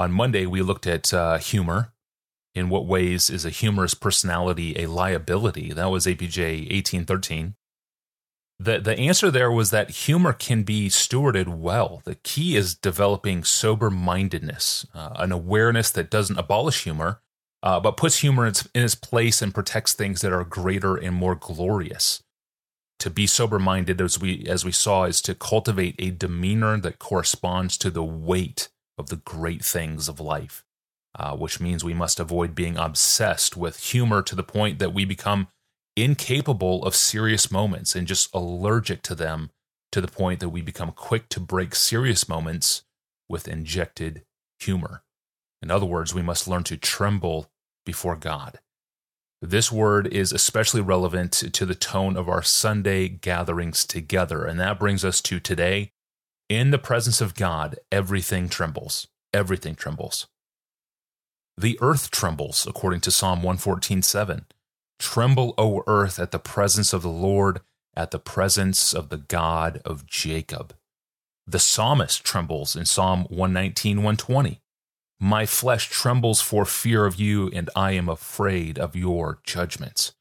On Monday, we looked at uh, humor. In what ways is a humorous personality a liability? That was APJ 1813. The, the answer there was that humor can be stewarded well. The key is developing sober mindedness, uh, an awareness that doesn't abolish humor, uh, but puts humor in its, in its place and protects things that are greater and more glorious. To be sober minded, as we as we saw, is to cultivate a demeanor that corresponds to the weight of the great things of life, uh, which means we must avoid being obsessed with humor to the point that we become incapable of serious moments and just allergic to them to the point that we become quick to break serious moments with injected humor. In other words, we must learn to tremble before God. This word is especially relevant to the tone of our Sunday gatherings together. And that brings us to today. In the presence of God, everything trembles. Everything trembles. The earth trembles, according to Psalm 114.7. Tremble, O earth, at the presence of the Lord, at the presence of the God of Jacob. The psalmist trembles in Psalm 119, 120. My flesh trembles for fear of you, and I am afraid of your judgments.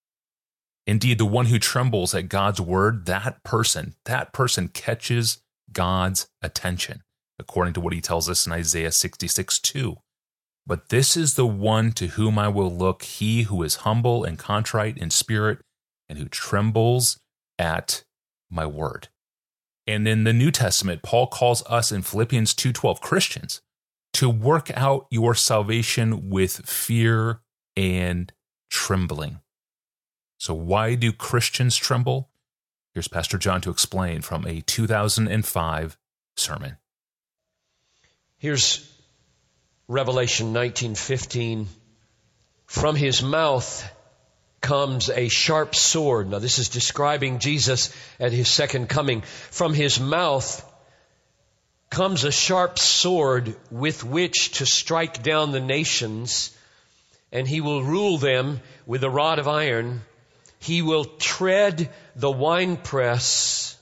Indeed, the one who trembles at God's word, that person, that person catches God's attention, according to what he tells us in Isaiah 66 2. But this is the one to whom I will look, he who is humble and contrite in spirit, and who trembles at my word. And in the New Testament, Paul calls us in Philippians 2:12 Christians to work out your salvation with fear and trembling. So, why do Christians tremble? Here's Pastor John to explain from a 2005 sermon. Here's Revelation 19:15. From his mouth comes a sharp sword. Now this is describing Jesus at his second coming. From his mouth comes a sharp sword with which to strike down the nations, and he will rule them with a rod of iron. He will tread the winepress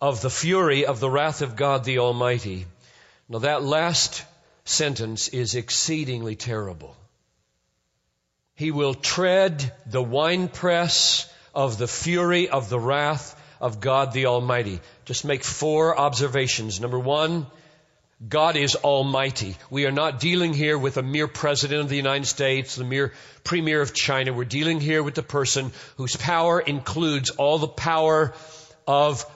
of the fury of the wrath of God the Almighty. Now that last sentence is exceedingly terrible. He will tread the winepress of the fury of the wrath of God the Almighty. Just make four observations. Number one, God is almighty. We are not dealing here with a mere president of the United States, the mere premier of China. We're dealing here with the person whose power includes all the power of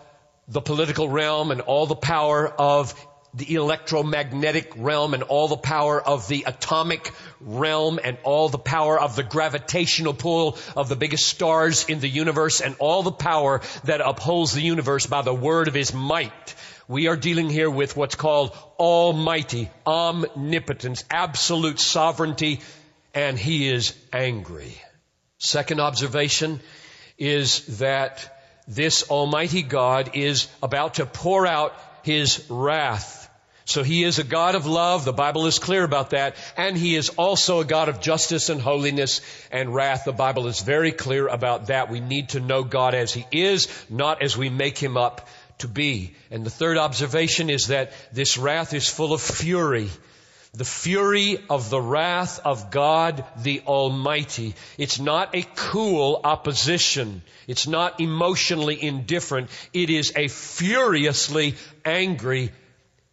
the political realm and all the power of the electromagnetic realm and all the power of the atomic realm and all the power of the gravitational pull of the biggest stars in the universe and all the power that upholds the universe by the word of his might. We are dealing here with what's called almighty, omnipotence, absolute sovereignty, and he is angry. Second observation is that this almighty God is about to pour out his wrath so he is a God of love. The Bible is clear about that. And he is also a God of justice and holiness and wrath. The Bible is very clear about that. We need to know God as he is, not as we make him up to be. And the third observation is that this wrath is full of fury. The fury of the wrath of God the Almighty. It's not a cool opposition. It's not emotionally indifferent. It is a furiously angry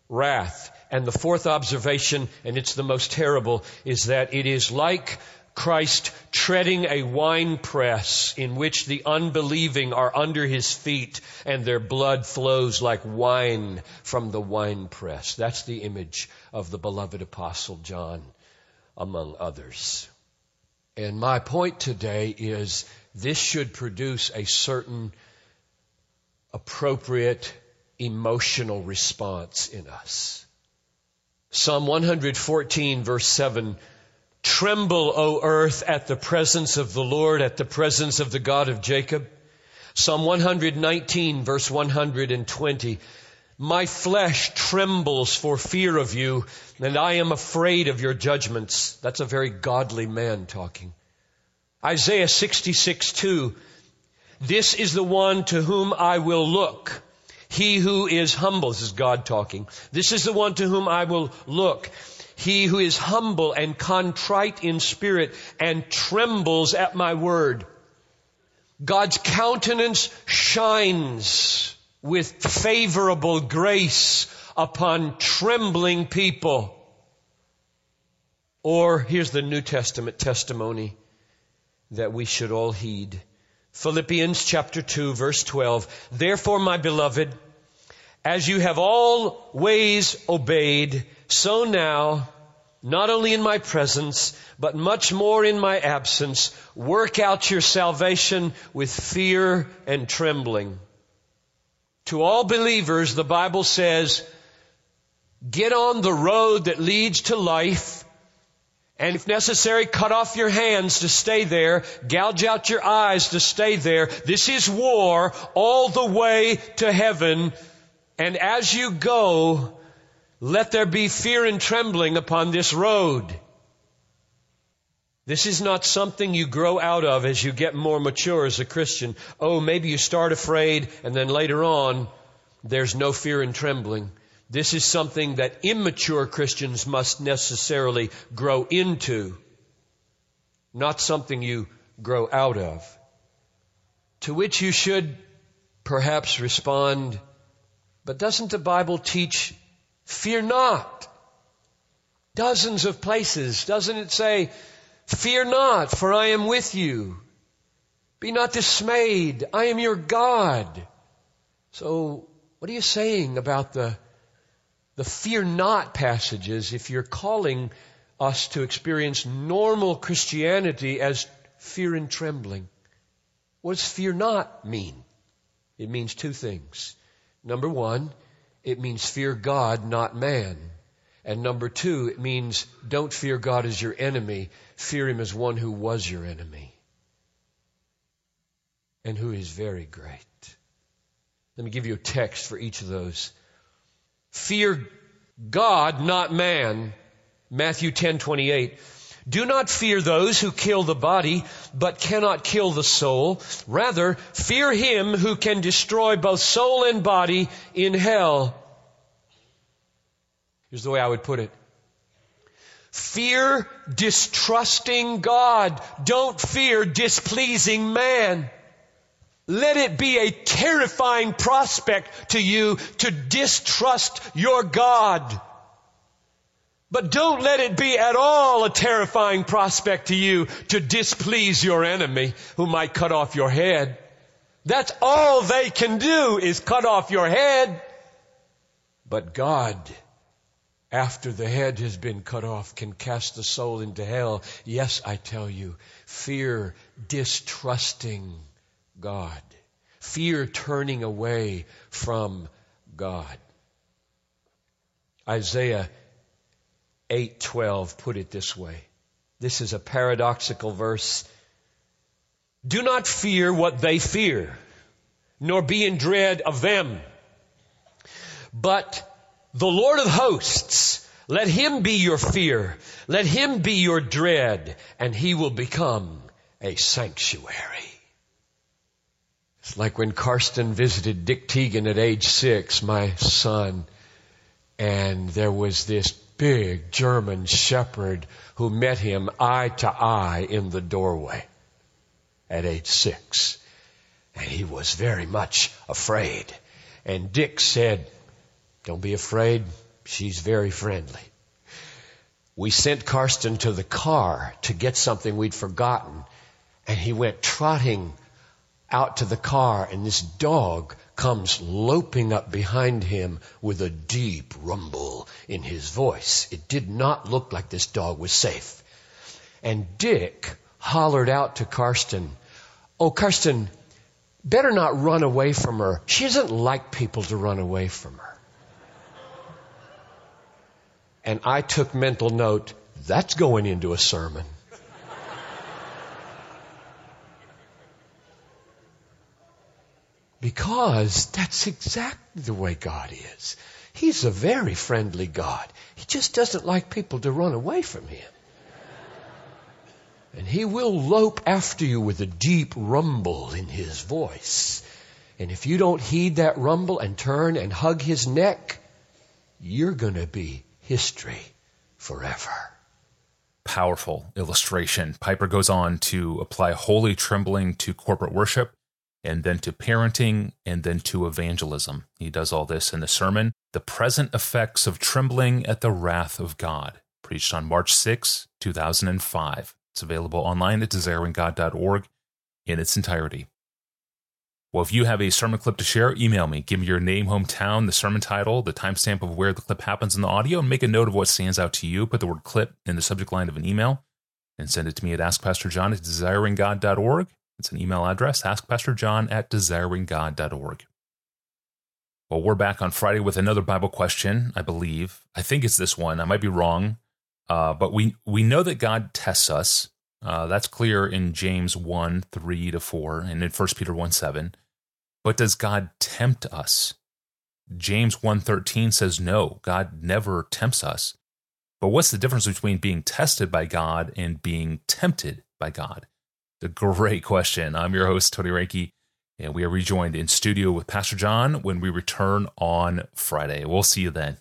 wrath. And the fourth observation, and it's the most terrible, is that it is like Christ treading a winepress in which the unbelieving are under his feet and their blood flows like wine from the winepress. That's the image of the beloved apostle John, among others. And my point today is this should produce a certain appropriate emotional response in us. Psalm 114 verse 7 Tremble, O earth, at the presence of the Lord, at the presence of the God of Jacob. Psalm 119 verse 120 my flesh trembles for fear of you, and I am afraid of your judgments. That's a very godly man talking. Isaiah 66, 2. This is the one to whom I will look. He who is humble, this is God talking. This is the one to whom I will look. He who is humble and contrite in spirit and trembles at my word. God's countenance shines with favorable grace upon trembling people. Or here's the New Testament testimony that we should all heed. Philippians chapter 2 verse 12. Therefore, my beloved, as you have always obeyed, so now, not only in my presence, but much more in my absence, work out your salvation with fear and trembling. To all believers, the Bible says, get on the road that leads to life, and if necessary, cut off your hands to stay there, gouge out your eyes to stay there. This is war all the way to heaven. And as you go, let there be fear and trembling upon this road. This is not something you grow out of as you get more mature as a Christian. Oh, maybe you start afraid and then later on there's no fear and trembling. This is something that immature Christians must necessarily grow into, not something you grow out of. To which you should perhaps respond, but doesn't the Bible teach Fear not. Dozens of places. Doesn't it say, Fear not, for I am with you. Be not dismayed. I am your God. So, what are you saying about the, the fear not passages if you're calling us to experience normal Christianity as fear and trembling? What does fear not mean? It means two things. Number one, it means fear God, not man. And number two, it means don't fear God as your enemy. Fear Him as one who was your enemy. And who is very great. Let me give you a text for each of those. Fear God, not man. Matthew 10, 28. Do not fear those who kill the body, but cannot kill the soul. Rather, fear him who can destroy both soul and body in hell. Here's the way I would put it. Fear distrusting God. Don't fear displeasing man. Let it be a terrifying prospect to you to distrust your God. But don't let it be at all a terrifying prospect to you to displease your enemy who might cut off your head. That's all they can do is cut off your head. But God, after the head has been cut off, can cast the soul into hell. Yes, I tell you, fear distrusting God. Fear turning away from God. Isaiah 8:12 put it this way. This is a paradoxical verse. Do not fear what they fear, nor be in dread of them. But the Lord of hosts, let him be your fear, let him be your dread, and he will become a sanctuary. It's like when Karsten visited Dick Teagan at age six, my son, and there was this big German shepherd who met him eye to eye in the doorway at age six. And he was very much afraid. And Dick said, don't be afraid. She's very friendly. We sent Karsten to the car to get something we'd forgotten. And he went trotting out to the car and this dog comes loping up behind him with a deep rumble in his voice. It did not look like this dog was safe. And Dick hollered out to Karsten, Oh, Karsten, better not run away from her. She doesn't like people to run away from her. And I took mental note, that's going into a sermon. Because that's exactly the way God is. He's a very friendly God. He just doesn't like people to run away from Him. And He will lope after you with a deep rumble in His voice. And if you don't heed that rumble and turn and hug His neck, you're gonna be history forever. Powerful illustration. Piper goes on to apply holy trembling to corporate worship and then to parenting and then to evangelism. He does all this in the sermon, The Present Effects of Trembling at the Wrath of God, preached on March 6, 2005. It's available online at desiringgod.org in its entirety. Well, if you have a sermon clip to share, email me. Give me your name, hometown, the sermon title, the timestamp of where the clip happens in the audio, and make a note of what stands out to you. Put the word clip in the subject line of an email and send it to me at askpastorjohn at desiringgod.org. It's an email address, askpastorjohn at desiringgod.org. Well, we're back on Friday with another Bible question, I believe. I think it's this one. I might be wrong. Uh, but we, we know that God tests us. Uh, that's clear in James 1 3 to 4 and in 1 Peter 1 7. But does God tempt us? James 1:13 says no, God never tempts us. But what's the difference between being tested by God and being tempted by God? The great question. I'm your host Tony Reinke, and we are rejoined in studio with Pastor John when we return on Friday. We'll see you then.